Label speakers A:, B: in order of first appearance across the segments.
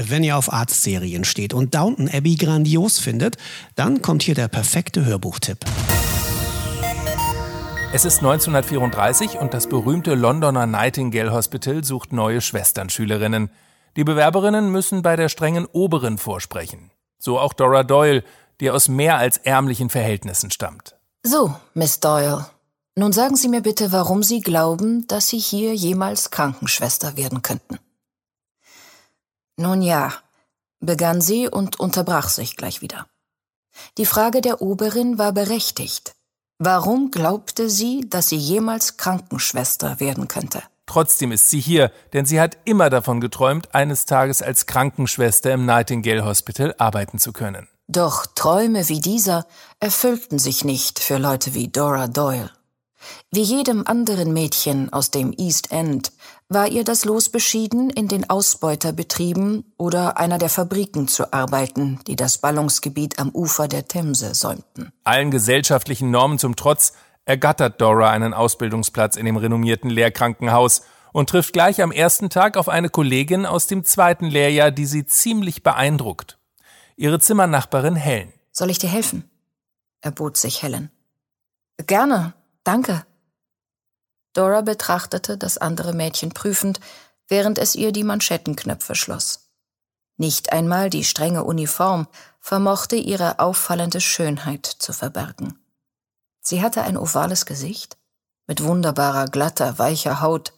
A: Wenn ihr auf Arztserien steht und Downton Abbey grandios findet, dann kommt hier der perfekte Hörbuchtipp.
B: Es ist 1934 und das berühmte Londoner Nightingale Hospital sucht neue Schwesternschülerinnen. Die Bewerberinnen müssen bei der strengen Oberin vorsprechen. So auch Dora Doyle, die aus mehr als ärmlichen Verhältnissen stammt.
C: So, Miss Doyle. Nun sagen Sie mir bitte, warum Sie glauben, dass Sie hier jemals Krankenschwester werden könnten. Nun ja, begann sie und unterbrach sich gleich wieder. Die Frage der Oberin war berechtigt. Warum glaubte sie, dass sie jemals Krankenschwester werden könnte?
B: Trotzdem ist sie hier, denn sie hat immer davon geträumt, eines Tages als Krankenschwester im Nightingale Hospital arbeiten zu können.
C: Doch Träume wie dieser erfüllten sich nicht für Leute wie Dora Doyle. Wie jedem anderen Mädchen aus dem East End war ihr das Los beschieden, in den Ausbeuterbetrieben oder einer der Fabriken zu arbeiten, die das Ballungsgebiet am Ufer der Themse säumten.
B: Allen gesellschaftlichen Normen zum Trotz ergattert Dora einen Ausbildungsplatz in dem renommierten Lehrkrankenhaus und trifft gleich am ersten Tag auf eine Kollegin aus dem zweiten Lehrjahr, die sie ziemlich beeindruckt. Ihre Zimmernachbarin Helen.
C: Soll ich dir helfen? erbot sich Helen. Gerne, danke. Dora betrachtete das andere Mädchen prüfend, während es ihr die Manschettenknöpfe schloss. Nicht einmal die strenge Uniform vermochte ihre auffallende Schönheit zu verbergen. Sie hatte ein ovales Gesicht mit wunderbarer, glatter, weicher Haut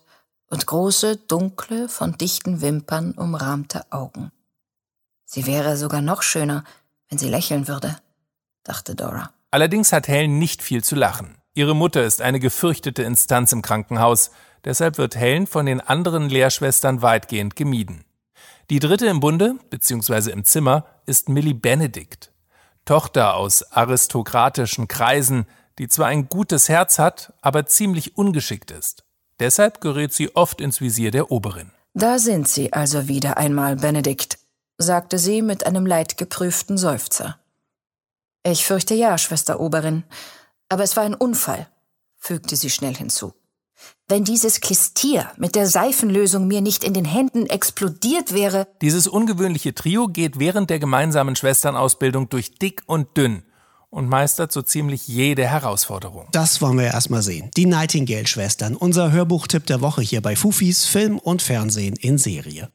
C: und große, dunkle, von dichten Wimpern umrahmte Augen. Sie wäre sogar noch schöner, wenn sie lächeln würde, dachte Dora.
B: Allerdings hat Helen nicht viel zu lachen. Ihre Mutter ist eine gefürchtete Instanz im Krankenhaus, deshalb wird Helen von den anderen Lehrschwestern weitgehend gemieden. Die dritte im Bunde, beziehungsweise im Zimmer, ist Millie Benedict. Tochter aus aristokratischen Kreisen, die zwar ein gutes Herz hat, aber ziemlich ungeschickt ist. Deshalb gerät sie oft ins Visier der Oberin.
C: Da sind Sie also wieder einmal, Benedikt, sagte sie mit einem leidgeprüften Seufzer. Ich fürchte ja, Schwester Oberin. Aber es war ein Unfall, fügte sie schnell hinzu. Wenn dieses Klistier mit der Seifenlösung mir nicht in den Händen explodiert wäre.
B: Dieses ungewöhnliche Trio geht während der gemeinsamen Schwesternausbildung durch dick und dünn und meistert so ziemlich jede Herausforderung.
A: Das wollen wir erstmal sehen. Die Nightingale-Schwestern, unser Hörbuchtipp der Woche hier bei Fufis Film und Fernsehen in Serie.